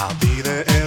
I'll be there.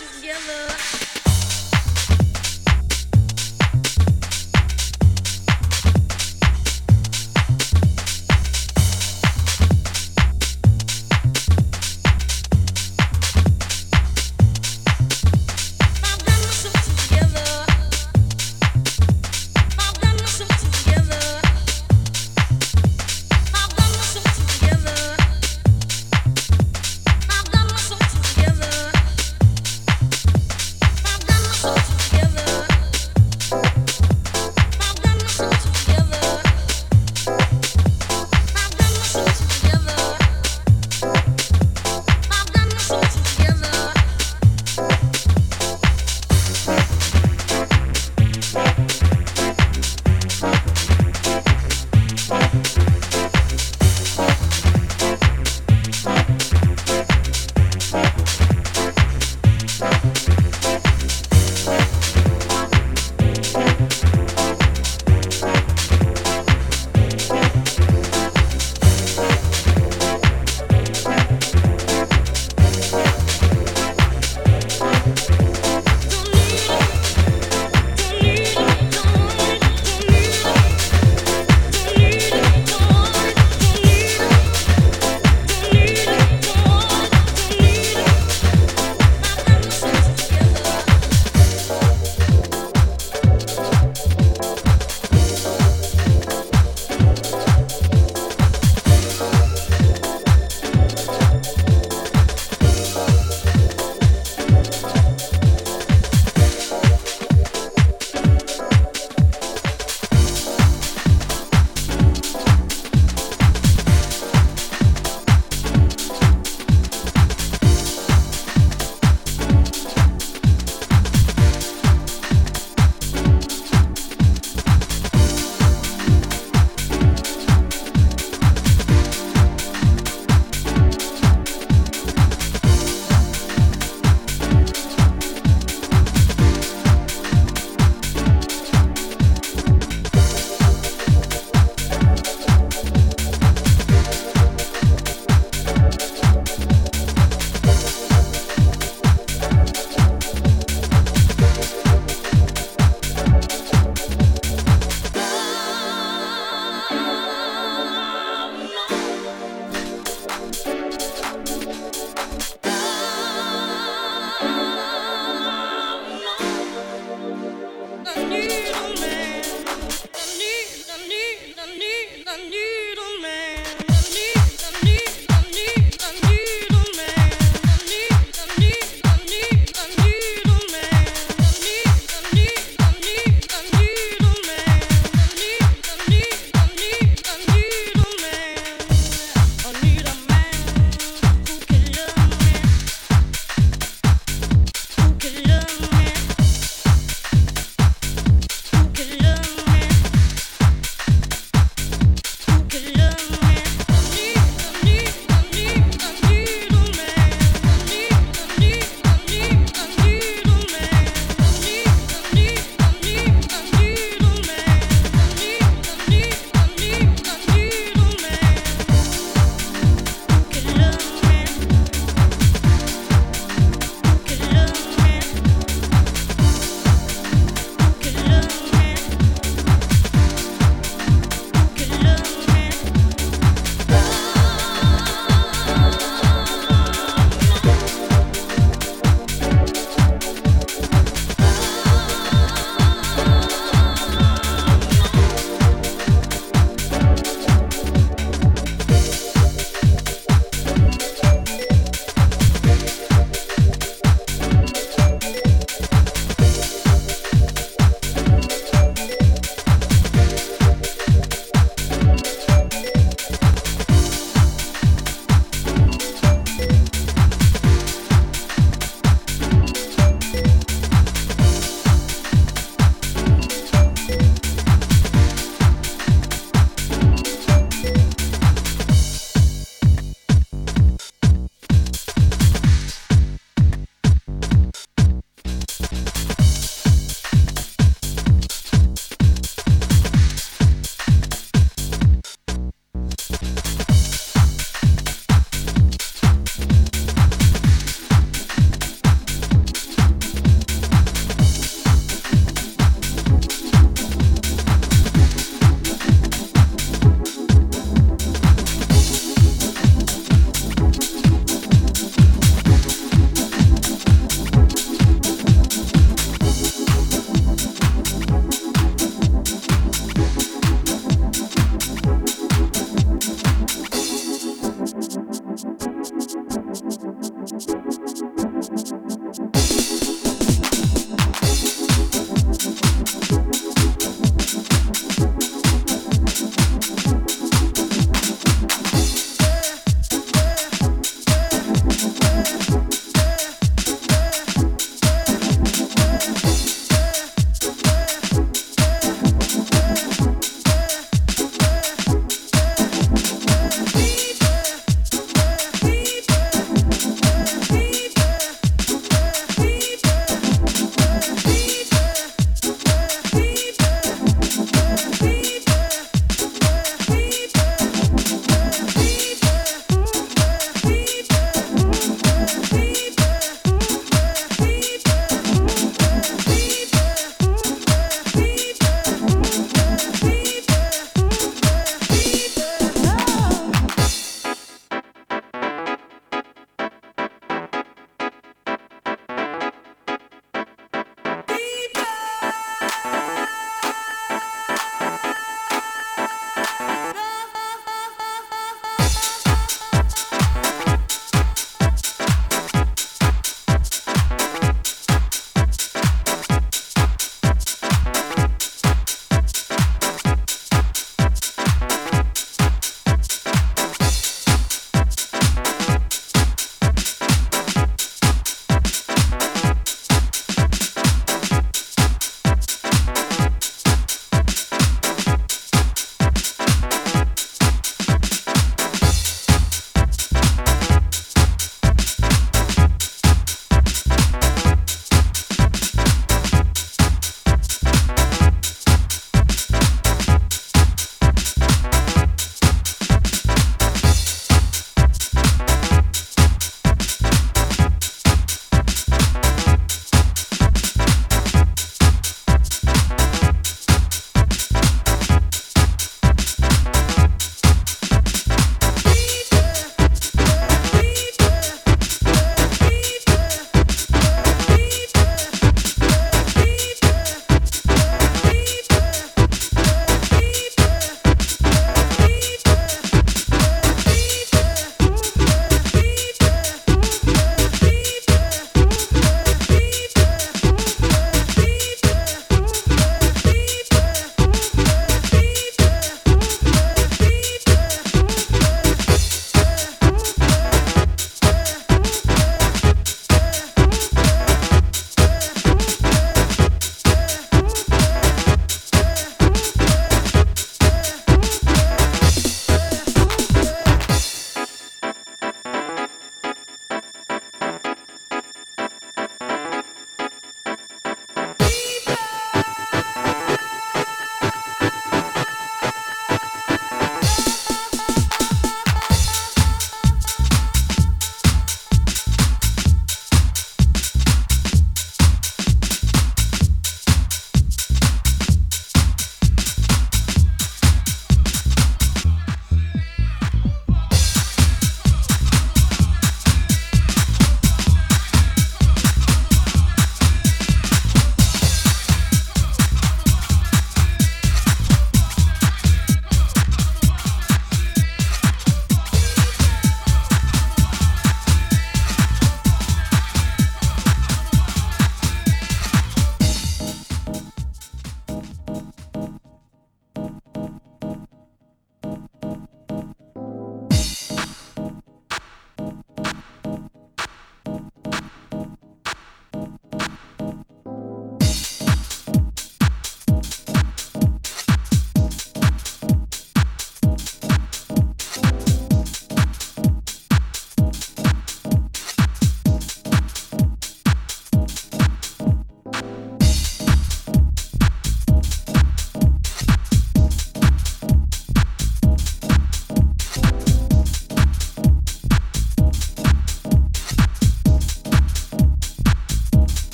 together.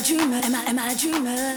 I, I dreamer? Am I? Am I, I dreamer?